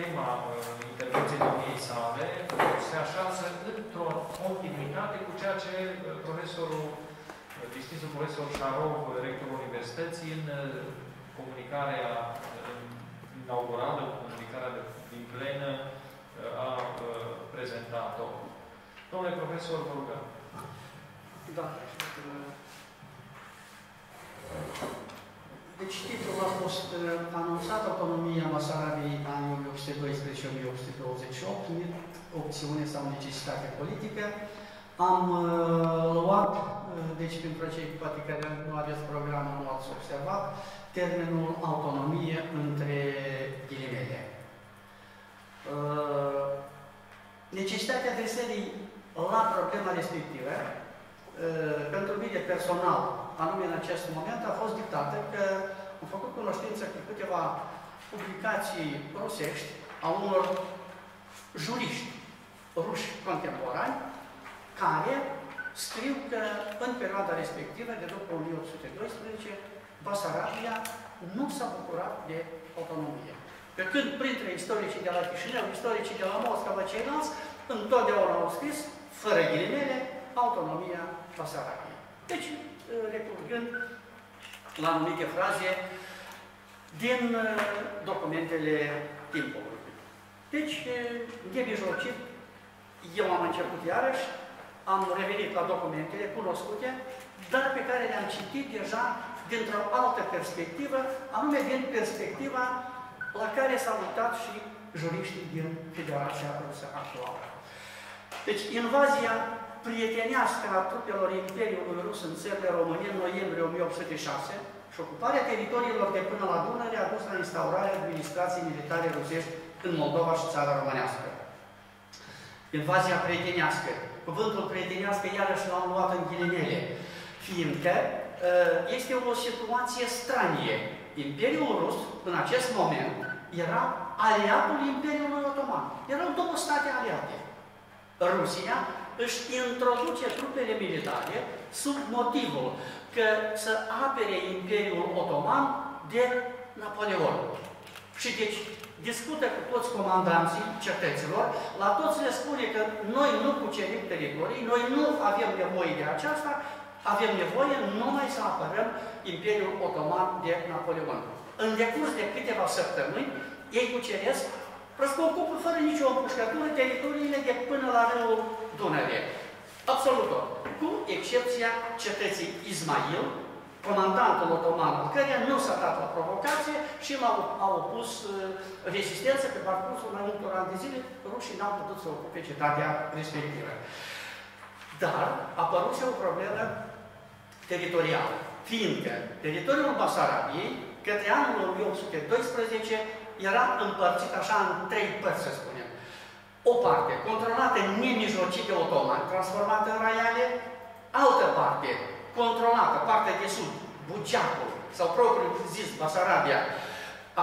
tema uh, intervenției domniei sale se așează într-o continuitate cu ceea ce uh, profesorul, uh, distinsul profesor Șarov, rectorul Universității, în comunicarea inaugurală, comunicarea din plenă, a prezentat-o. Domnule profesor, vă rugăm. Da. Deci titlul a fost anunțat Autonomia Basarabiei anul 1812-1828, opțiune sau necesitate politică. Am uh, luat, uh, deci pentru cei poate care nu aveți programul, nu ați observat, termenul autonomie între ghilimele. Uh, necesitatea adresării la problema respectivă, uh, pentru mine personal, anume în acest moment, a fost dictată că am făcut cunoștință cu câteva publicații rusești a unor juriști ruși contemporani care scriu că în perioada respectivă, de după 1812, Basarabia nu s-a bucurat de autonomie. Pe când printre istoricii de la Chișinău, istoricii de la Moscova, ceilalți, întotdeauna au scris, fără ghilimele, autonomia Basarabiei. Deci, recurgând la anumite fraze din uh, documentele timpului. Deci, nemijlocit, eu am început iarăși, am revenit la documentele cunoscute, dar pe care le-am citit deja dintr-o altă perspectivă, anume din perspectiva la care s-au uitat și juriștii din Federația Rusă actuală. Deci, invazia prietenească a trupelor Imperiului Rus în țările România în noiembrie 1806 și ocuparea teritoriilor de până la Dunăre a dus la instaurarea administrației militare rusești în Moldova și țara românească. Invazia prietenească. Cuvântul prietenească iarăși l-am luat în ghilimele, fiindcă uh, este o situație stranie. Imperiul Rus, în acest moment, era aliatul Imperiului Otoman. Erau două state aliate. Rusia își introduce trupele militare sub motivul că să apere Imperiul Otoman de Napoleon. Și deci discută cu toți comandanții cetăților, la toți le spune că noi nu cucerim teritorii, noi nu avem nevoie de aceasta, avem nevoie numai să apărăm Imperiul Otoman de Napoleon. În decurs de câteva săptămâni, ei cuceresc Răscocupă fără nicio împușcătură teritoriile de până la râul Dunăre. Absolut tot. Cu excepția cetății Ismail, comandantul otoman, care nu s-a dat la provocație și l-au opus uh, rezistență pe parcursul mai multor ani de zile, rușii n-au putut să ocupe cetatea respectivă. Dar a apărut o problemă teritorială, fiindcă teritoriul Basarabiei, către anul 1812, era împărțit așa în trei părți, să spunem. O parte controlată nemijlocit de otomani, transformată în raiale, altă parte controlată, partea de sud, Buceacul, sau propriu zis Basarabia,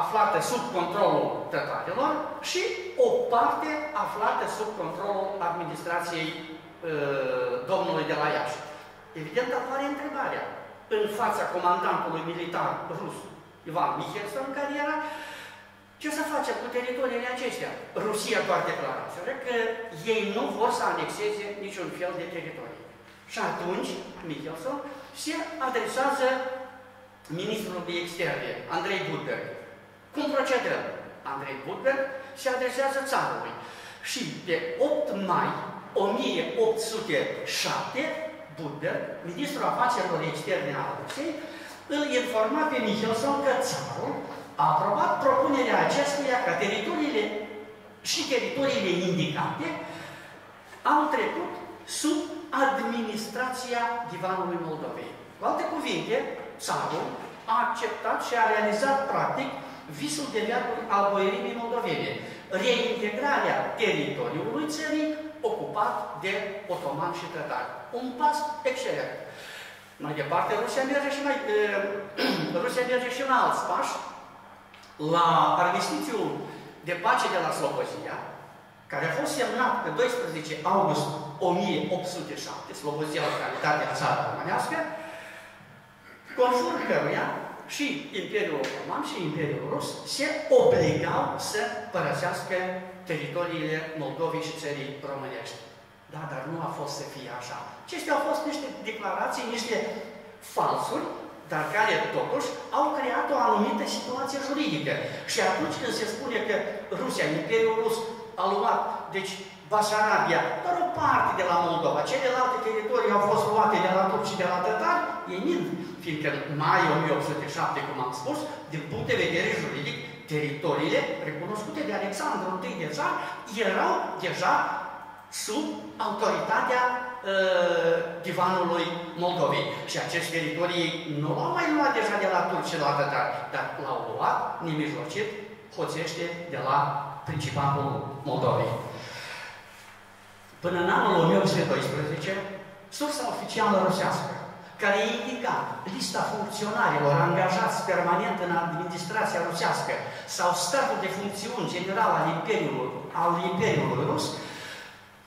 aflată sub controlul tătarilor și o parte aflată sub controlul administrației uh, domnului de la Iași. Evident, apare întrebarea în fața comandantului militar rus, Ivan Michelson, care era ce să facem cu teritoriile acestea? Rusia doar declarație că ei nu vor să anexeze niciun fel de teritorie. Și atunci, Michelson se adresează ministrul de externe, Andrei Budberg. Cum procedăm? Andrei Budberg se adresează țarului. Și pe 8 mai 1807, Budberg, ministrul afacerilor externe al Rusiei, îl informa pe Michelson că țarul a aprobat propunerea acestuia ca teritoriile și teritoriile indicate au trecut sub administrația Divanului Moldovei. Cu alte cuvinte, țarul a acceptat și a realizat practic visul de viacuri al boierimii moldovene, reintegrarea teritoriului țării ocupat de otomani și tătari. Un pas excelent. Mai departe, Rusia merge și, mai, uh, Rusia merge și la alți pași, la armistițiul de pace de la Slobozia, care a fost semnat pe 12 august 1807, Slobozia, localitatea țară românească, conform căruia și Imperiul Otoman și Imperiul Rus se obligau să părăsească teritoriile Moldovei și țării românești. Da, dar nu a fost să fie așa. Acestea au fost niște declarații, niște falsuri, dar care totuși au creat o anumită situație juridică. Și atunci când se spune că Rusia, Imperiul Rus, a luat, deci Basarabia, doar o parte de la Moldova, celelalte teritorii au fost luate de la turci și de la tătari, e mint, fiindcă în mai 1807, cum am spus, din punct de vedere juridic, teritoriile recunoscute de Alexandru I deja erau deja sub autoritatea uh, divanului Moldovei. Și aceste teritorii nu l-au mai luat deja de la turci și la tătari, dar l-au luat nemijlocit, hoțește de la Principatul Moldovei. Până în anul 1812, sursa oficială rusească, care indica lista funcționarilor angajați permanent în administrația rusească sau statul de funcțiuni general al Imperiului, al Imperiului Rus,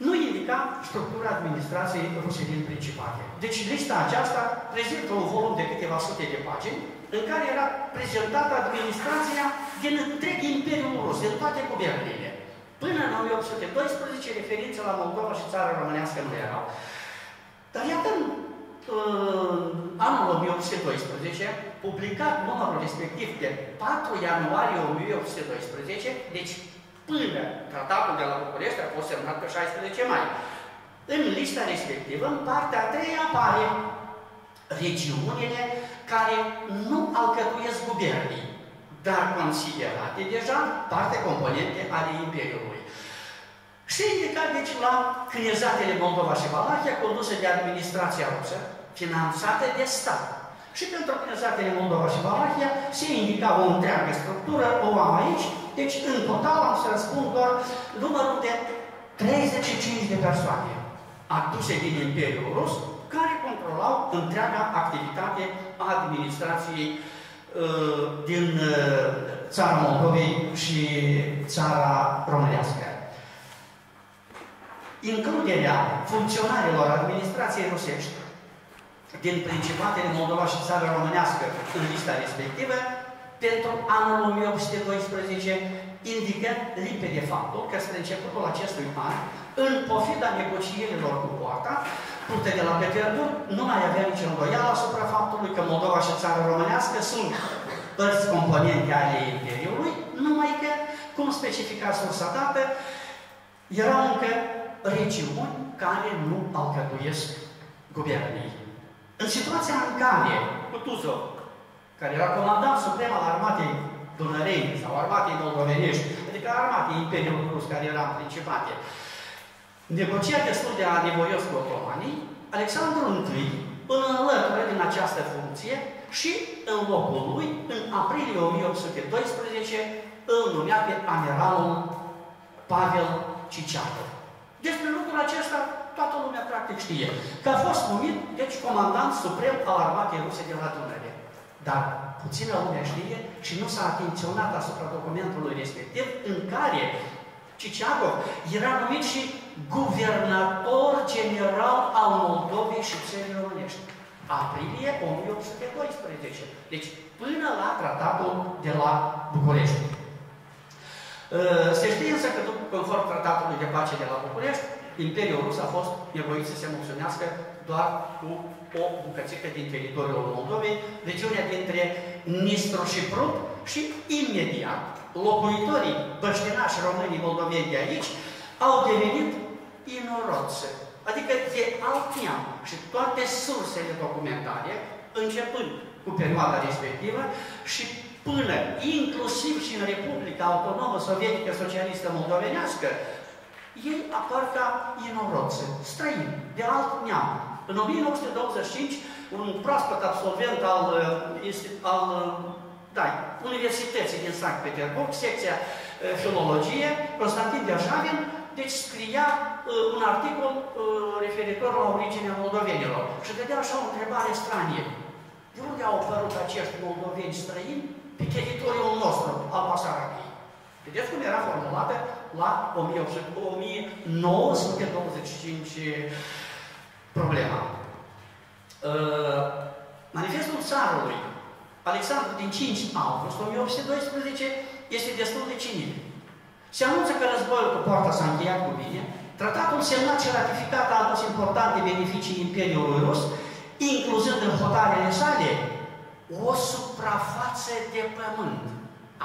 nu indica structura administrației ruse din Principate. Deci lista aceasta prezintă un volum de câteva sute de pagini în care era prezentată administrația din întreg Imperiul Rus, din toate guvernele. Până în 1812, referințe la Moldova și țara românească nu erau. Dar iată, în anul 1812, publicat numărul respectiv de 4 ianuarie 1812, deci până tratatul de la București a fost semnat pe 16 mai. În lista respectivă, în partea a treia, apare regiunile care nu alcătuiesc guvernii, dar considerate deja parte componente ale Imperiului. Și indicat deci la cnezatele Moldova și Valahia, conduse de administrația rusă, finanțate de stat. Și pentru cnezatele Moldova și Valahia se indica o întreagă structură, o am aici, deci în total am să răspund doar numărul de 35 de persoane aduse din Imperiul Rus, care controlau întreaga activitate a administrației uh, din uh, țara Moldovei și țara românească. Includerea funcționarilor administrației rusești din Principatele Moldova și țara românească în lista respectivă pentru anul 1812 indică limpede faptul că spre începutul acestui an, în pofida negocierilor cu poarta, Curte de la Petersburg nu mai avea nicio îndoială asupra faptului că Moldova și țara românească sunt părți componente ale Imperiului, numai că, cum specifica sursa dată, erau încă regiuni care nu alcătuiesc guvernii. În situația în care Kutuzov, care era comandant suprem al armatei Dunărei sau armatei moldovenești, adică armatei Imperiului Rus, care era în principate, negociat destul de anevoios cu otomanii, Alexandru I îl înlătură din această funcție și în locul lui, în aprilie 1812, îl numea pe amiralul Pavel Ciciacov. Despre lucrul acesta toată lumea practic știe. Că a fost numit, deci, comandant suprem al armatei ruse de la Dunăre. Dar puțină lume știe și nu s-a atenționat asupra documentului respectiv în care Ciciacov era numit și guvernator general al Moldovei și țării românești. Aprilie 1812. Deci până la tratatul de la București. Uh, se știe însă că, conform tratatului de pace de la București, Imperiul Rus a fost nevoit să se mulțumească doar cu o bucățică din teritoriul Moldovei, regiunea dintre Nistru și Prut și imediat locuitorii băștinași românii moldoveni de aici au devenit inoroțe, adică de alt neam și toate sursele documentare, începând cu perioada respectivă și până inclusiv și în Republica Autonomă Sovietică Socialistă Moldovenească, ei apar ca inoroțe, străini, de alt neam. În 1925, un proaspăt absolvent al, uh, al uh, da, Universității din Sankt Petersburg, secția uh, Filologie, Constantin Deajavin, deci scria uh, un articol uh, referitor la originea moldovenilor și dădea așa o întrebare stranie. De unde au apărut acești moldoveni străini pe teritoriul nostru, al Basarabiei? Vedeți cum era formulată la 1925 problema. Uh, manifestul țarului Alexandru din 5 august 1812 este destul de cinic. Se anunță că războiul cu poarta s-a încheiat cu bine, tratatul semnat și ratificat a adus importante beneficii Imperiului Rus, incluzând în hotarele sale o suprafață de pământ.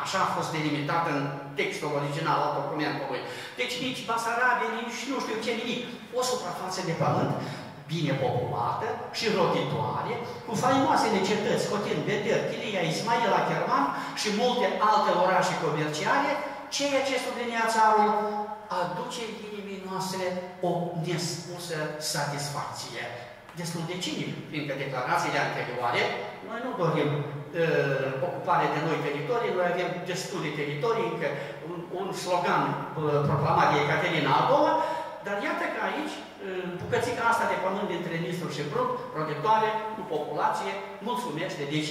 Așa a fost delimitat în textul original al documentului. Deci nici Basarabia, nici nu știu ce nimic. O suprafață de pământ bine populată și roditoare, cu faimoasele cetăți, Cotin, Beter, Chilia, Ismaila, Kerman și multe alte orașe comerciale, ceea ce sublinea țarul aduce inimii noastre o nespusă satisfacție. Destul de cinic, fiindcă declarațiile anterioare, noi nu dorim uh, ocupare de noi teritorii, noi avem destule teritorii, încă un, un slogan uh, proclamat de Ecaterina a doua, dar iată că aici bucățica asta de pământ dintre Nistru și Brut, protectoare, cu populație, mulțumește, deci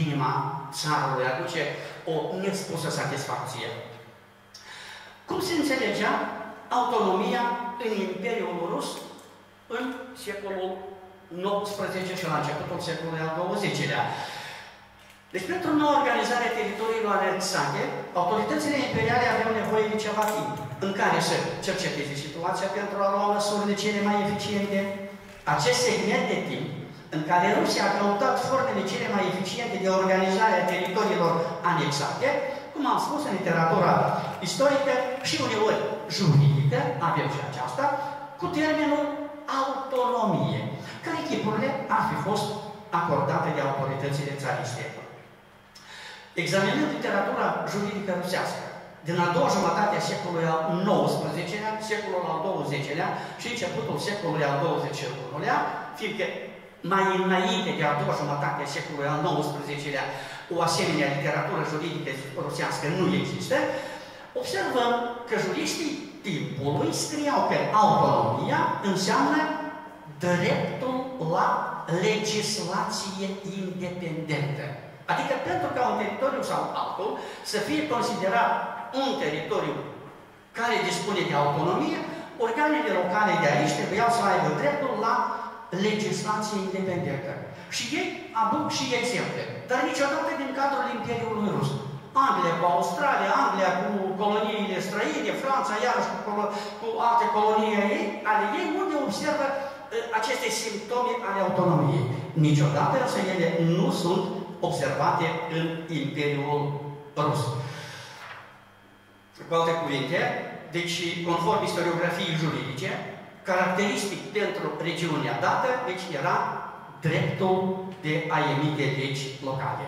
inima țarului aduce o nespusă satisfacție. Cum se înțelegea autonomia în Imperiul Rus în secolul XIX și la începutul secolului al XX-lea? Deci, pentru noua organizare a teritoriilor anexate, autoritățile imperiale aveau nevoie de ceva timp în care să cerceteze situația pentru a lua măsurile cele mai eficiente. Acest segment de timp în care Rusia a căutat formele cele mai eficiente de organizare a teritoriilor anexate, cum am spus în literatura istorică și uneori juridică, avem și aceasta, cu termenul autonomie, care chipurile ar fi fost acordate de autoritățile țariste. Examinând literatura juridică rusească, din a doua jumătate a secolului al XIX-lea, secolul al XX-lea și începutul secolului al XXI-lea, fiindcă mai înainte de a doua jumătate a secolului al XIX-lea o asemenea literatură juridică rusească nu există, observăm că juriștii timpului scriau că autonomia înseamnă dreptul la legislație independentă. Adică pentru ca un teritoriu sau altul să fie considerat un teritoriu care dispune de autonomie, organele locale de aici trebuiau să aibă dreptul la legislație independentă. Și ei aduc și exemple, dar niciodată din cadrul Imperiului Rus. Anglia cu Australia, Anglia cu coloniile străine, Franța iarăși cu, cu alte colonii ei, ale ei, unde observă uh, aceste simptome ale autonomiei. Niciodată însă ele nu sunt observate în Imperiul Rus. Cu alte cuvinte, deci, conform istoriografiei juridice, caracteristic pentru regiunea dată, deci era dreptul de a emite legi locale.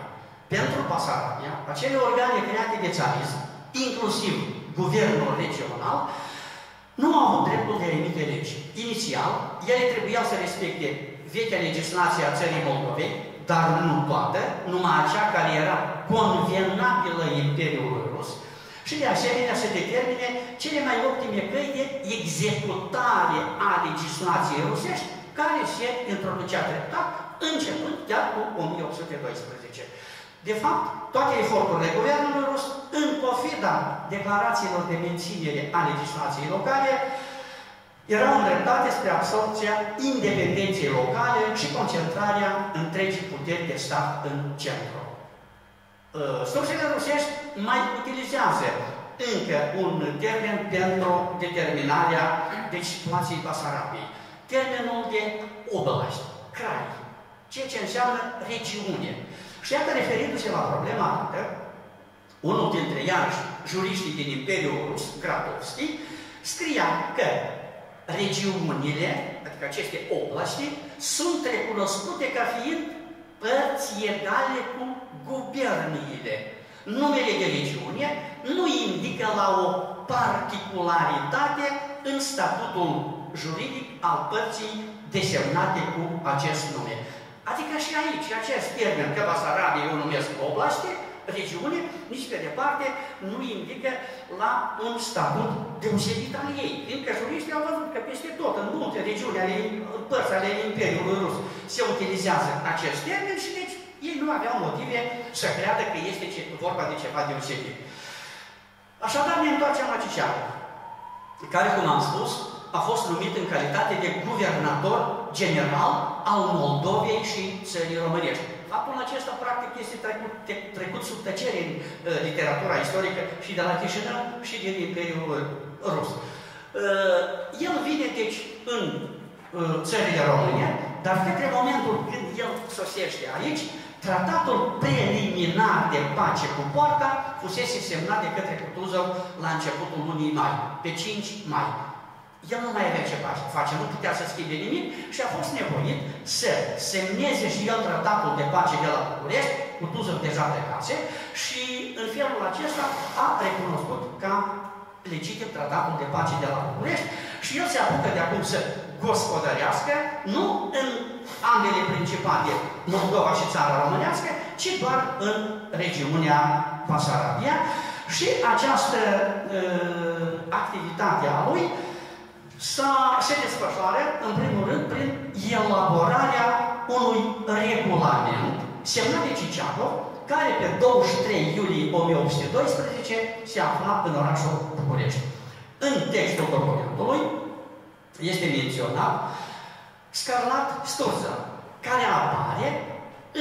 Pentru Basarabia, acele organe create de țarism, inclusiv guvernul regional, nu au avut dreptul de a emite legi. Inițial, ele trebuiau să respecte vechea legislație a țării Moldovei, dar nu toată, numai acea care era convenabilă Imperiului Rus, și de asemenea să determine cele mai optime căi de executare a legislației rusești care se introducea treptat, începând chiar cu 1812. De fapt, toate eforturile guvernului rus, în pofida declarațiilor de menținere a legislației locale, erau îndreptate spre absorpția independenței locale și concentrarea întregii puteri de stat în centru. Uh, sursele rusești mai utilizează încă un termen pentru determinarea deci, situației Basarabiei. Termenul de oblast, crai, ceea ce înseamnă regiune. Și iată, referindu-se la problema asta, unul dintre iarăși juriștii din Imperiul Rus, Gratovski, scria că regiunile, adică aceste oblasti, sunt recunoscute ca fiind părți egale cu guberniile. Numele de regiune nu indică la o particularitate în statutul juridic al părții desemnate cu acest nume. Adică și aici, acest termen, că Basarabia eu numesc oblaste, regiune, nici pe departe nu indică la un statut deosebit al ei. Fiindcă juriștii au văzut că peste tot, în multe regiuni ale părți ale Imperiului Rus, se utilizează acest termen și deci ei nu aveau motive să creadă că este vorba de ceva deosebit. Așadar ne întoarcem la Ciceanu, care, cum am spus, a fost numit în calitate de guvernator general al Moldovei și țării românești. faptul acesta, practic, este trecut, trecut sub tăcere în uh, literatura istorică și de la Chișinău și din Imperiul Rus. Uh, el vine, deci, în uh, țările române, dar către momentul când el sosește aici, tratatul preliminar de pace cu Poarta fusese semnat de către Cutuzov la începutul lunii mai, pe 5 mai. El nu mai avea ce face, nu putea să schimbe nimic și a fost nevoit să semneze și el tratatul de pace de la București, Cutuzov deja plecase, și în felul acesta a recunoscut ca legitim tratatul de pace de la București și el se apucă de acum să gospodărească, nu în ambele principate, Moldova și țara românească, ci doar în regiunea Pasarabia și această uh, activitate a lui se desfășoară, în primul rând, prin elaborarea unui regulament semnat de Ciciacov, care pe 23 iulie 1812 se afla în orașul București. În textul documentului este menționat Scarlat Sturza, care apare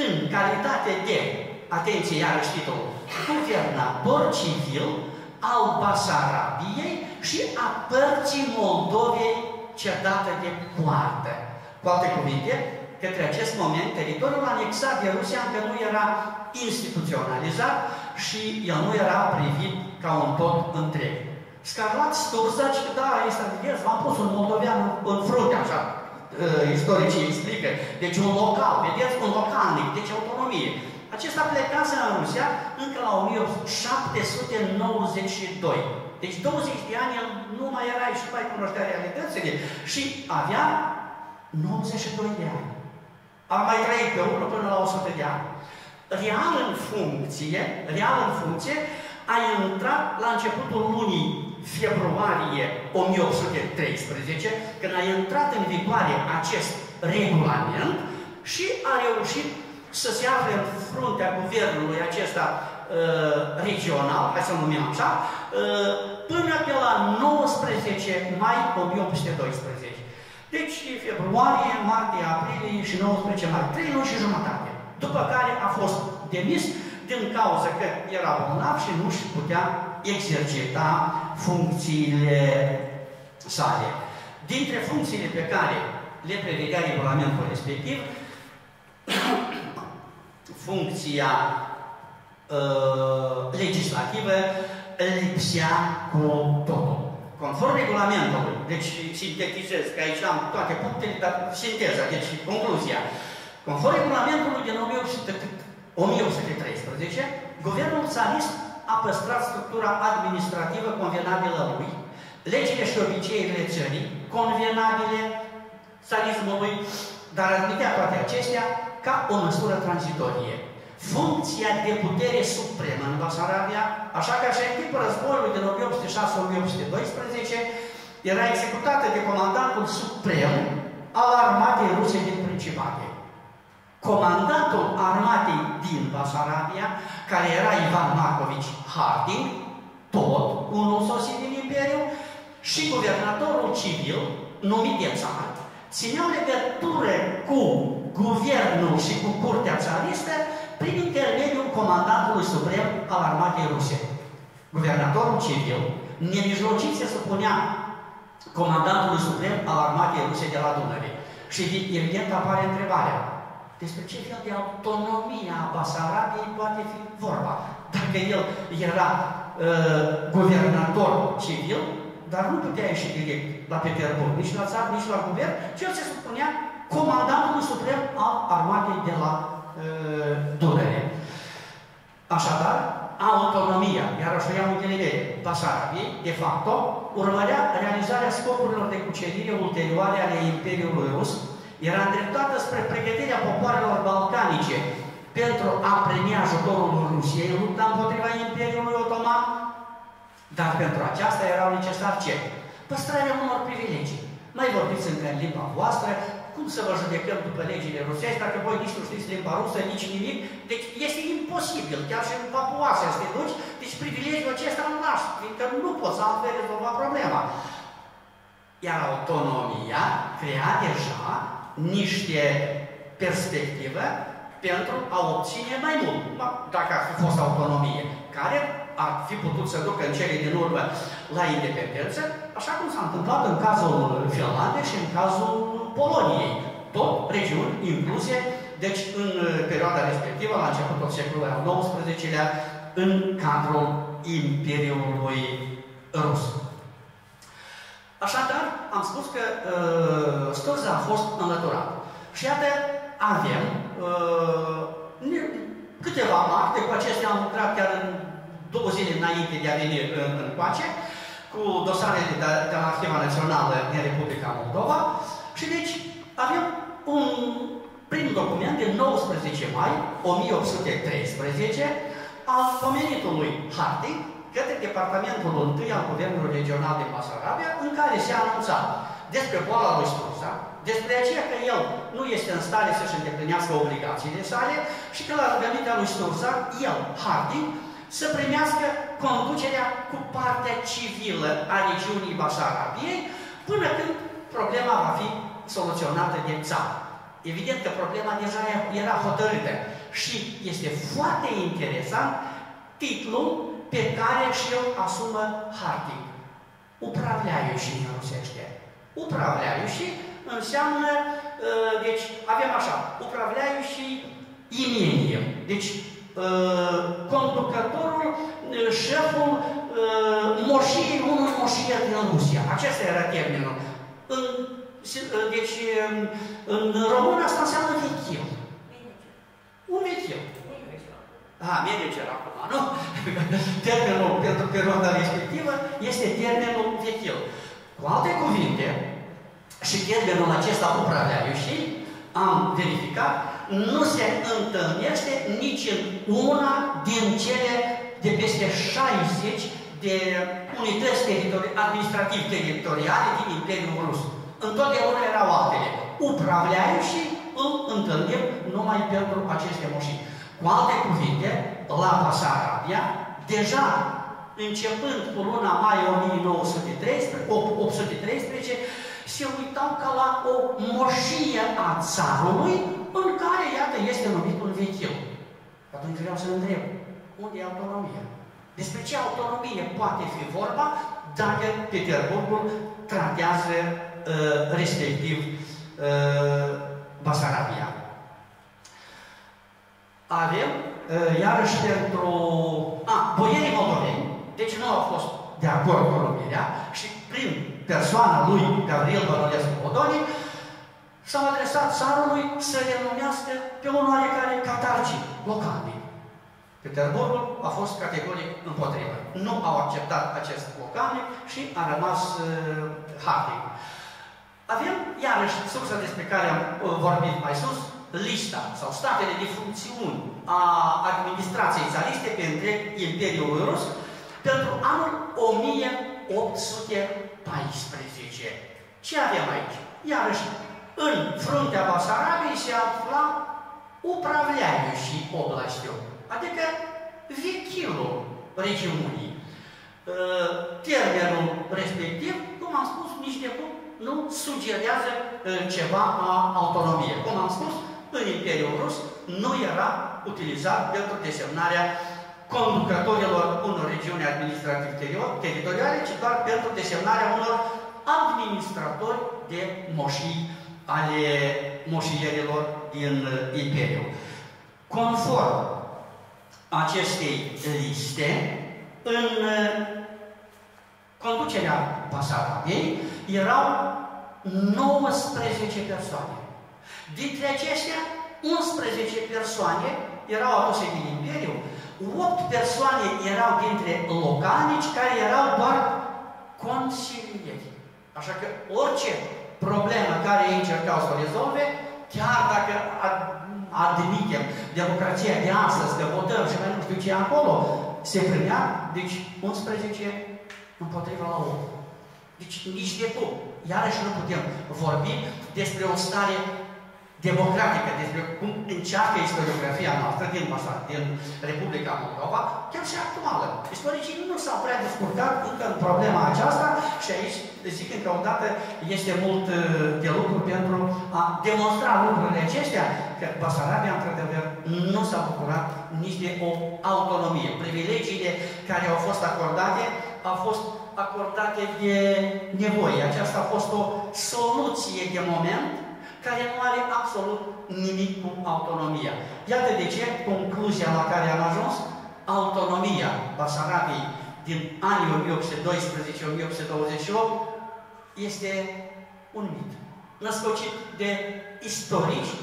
în calitate de, atenție iarăși titlul, guvernator civil al Basarabiei și a părții Moldovei cedată de poartă. Cu alte cuvinte, către acest moment, teritoriul anexat de Rusia încă nu era instituționalizat și el nu era privit ca un tot întreg. Scarlat Sturzaci, da, este adevărat, v-am pus un moldovean în frunte, așa, uh, istoricii explică. Deci un local, vedeți, un localnic, deci autonomie. Acesta plecase în Rusia încă la 1792. Deci 20 de ani el nu mai era și nu mai cunoștea realitățile și avea 92 de ani. Am mai trăit pe urmă până la 100 de ani. Real în funcție, real în funcție, a intrat la începutul lunii februarie 1813, când a intrat în vigoare acest regulament și a reușit să se afle în fruntea guvernului acesta uh, regional, hai să numim așa, uh, până pe la 19 mai 1812. Deci februarie, martie, aprilie și 19 mai, 3 luni și jumătate. După care a fost demis din cauza că era bolnav și nu și putea exercita funcțiile sale. Dintre funcțiile pe care le prevedea regulamentul respectiv, funcția uh, legislativă lipsea cu totul. Conform regulamentului, deci sintetizez, că aici am toate punctele, dar sinteza, deci concluzia. Conform regulamentului din 1813, guvernul țarist a păstrat structura administrativă convenabilă lui, legile și obiceiurile țării, convenabile țarismului, dar admitea toate acestea ca o măsură tranzitorie. Funcția de putere supremă în Basarabia, așa ca și în timpul războiului din 1806-1812, era executată de comandantul suprem al armatei ruse din Principate. Comandantul armatei din Basarabia, care era Ivan Markovici Harding, tot unul sosit din Imperiu, și guvernatorul civil, numit de țară, țineau legătură cu guvernul și cu curtea țaristă prin intermediul comandantului suprem al armatei ruse. Guvernatorul civil, nemijlocit se supunea comandantului suprem al armatei ruse de la Dunăre. Și evident apare întrebarea, despre ce fel de autonomie a Basarabiei poate fi vorba? Dacă el era uh, guvernator civil, dar nu putea ieși direct la Petersburg, nici la țară, nici la guvern, ci el se supunea comandantului suprem al armatei de la uh, Dunăre. Așadar, autonomia, iar așa iau în ghilimele, Basarabiei, de fapt, urmărea realizarea scopurilor de cucerire ulterioare ale Imperiului Rus, era îndreptată spre pregătirea popoarelor balcanice pentru a primi ajutorul Rusiei în lupta împotriva Imperiului Otoman, dar pentru aceasta erau necesar ce? Păstrarea unor privilegii. Mai vorbiți încă în limba voastră, cum să vă judecăm după legile rusești dacă voi nici nu știți limba rusă, nici nimic? Deci este imposibil, chiar și în Papuase să te duci, deci privilegiul acesta nu lași, fiindcă nu poți altfel rezolva problema. Iar autonomia crea deja niște perspective pentru a obține mai mult. Dacă ar fi fost autonomie, care ar fi putut să ducă în cele din urmă la independență, așa cum s-a întâmplat în cazul Finlandei și în cazul Poloniei. Tot regiuni incluse, deci în perioada respectivă, la începutul secolului al XIX-lea, în cadrul Imperiului Rus. Așadar, am spus că uh, Sturza a fost înlăturat. Și iată, avem uh, câteva acte, cu acestea am lucrat chiar în două zile înainte de a veni în, în coace, cu dosarele de, de la Arhiva Națională din Republica Moldova. Și deci avem un prim document din 19 mai 1813 al pomenitului Harding către Departamentul 1 al Guvernului Regional de Basarabia, în care se anunța despre boala lui Strusa, despre aceea că el nu este în stare să-și îndeplinească obligațiile sale și că la rugămintea lui Strusa, el, Harding, să primească conducerea cu partea civilă a regiunii Basarabiei, până când problema va fi soluționată de țară. Evident că problema deja era hotărâtă și este foarte interesant titlul pe care și-l asumă Harding. și în rusește. și înseamnă, uh, deci avem așa, și imenie. Deci uh, conducătorul, uh, șeful moșiei, unul moșier din Rusia. Acesta era termenul. În, deci, în român asta înseamnă vechil. Un vechil. A, manager acum, nu? termenul pentru perioada respectivă este termenul vechil. Cu alte cuvinte, și termenul acesta și am verificat, nu se întâlnește nici în una din cele de peste 60 de unități administrativ-teritoriale din Imperiul Rus. Întotdeauna erau altele. și îl întâlnim numai pentru aceste moșii. Cu alte cuvinte, la Basarabia, deja începând cu luna mai 1913, 813, se uitau ca la o moșie a țarului în care, iată, este numit un vechiu. Atunci vreau să întreb, unde e autonomia? Despre ce autonomie poate fi vorba dacă Peterburgul tratează uh, respectiv uh, Basarabia? avem, iarăși pentru... A, boierii moldoveni, deci nu au fost de acord cu numirea și prin persoana lui Gabriel Bănulescu Modoni s-au adresat țarului să le numească pe un oarecare catargii locali. Peterburgul a fost categoric împotrivă. Nu au acceptat acest localnic și a rămas uh, Harding. Avem, iarăși, sursa despre care am uh, vorbit mai sus, lista sau statele de funcțiuni a administrației țariste pe întreg Imperiul Rus pentru anul 1814. Ce avem aici? Iarăși, în fruntea Basarabiei se afla upravleaiul și oblastiu, adică vechilul regiunii. Ă, termenul respectiv, cum am spus, nici de cum nu sugerează ă, ceva a autonomie. Cum am spus, în Imperiul Rus nu era utilizat pentru desemnarea conducătorilor unor regiuni administrativ-teritoriale, ci doar pentru desemnarea unor administratori de moșii ale moșierilor din Imperiu. Conform acestei liste, în conducerea Basarabiei erau 19 persoane. Dintre acestea, 11 persoane erau aduse din Imperiu, 8 persoane erau dintre localnici care erau doar consilieri. Așa că orice problemă care ei încercau să o rezolve, chiar dacă admitem democrația de astăzi, că votăm și mai nu știu ce acolo, se primea, deci 11 împotriva la 8. Deci nici de cum. Iarăși nu putem vorbi despre o stare democratică, despre cum încearcă istoriografia noastră din, Masa, din Republica Moldova, chiar și actuală. Istoricii nu s-au prea descurcat încă în problema aceasta și aici, zic încă o dată, este mult uh, de lucru pentru a demonstra lucrurile acestea, că Basarabia, într-adevăr, nu s-a bucurat nici de o autonomie. Privilegiile care au fost acordate au fost acordate de nevoie. Aceasta a fost o soluție de moment care nu are absolut nimic cu autonomia. Iată de ce concluzia la care am ajuns, autonomia Basarabiei din anii 1812-1828 este un mit, născocit de istorici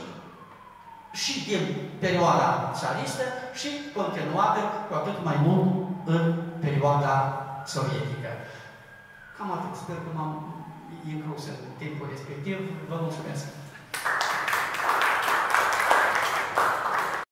și din perioada țaristă și continuată cu atât mai mult în perioada sovietică. Cam atât. Sper că m-am inclus în timpul respectiv. Vă mulțumesc! Gracias.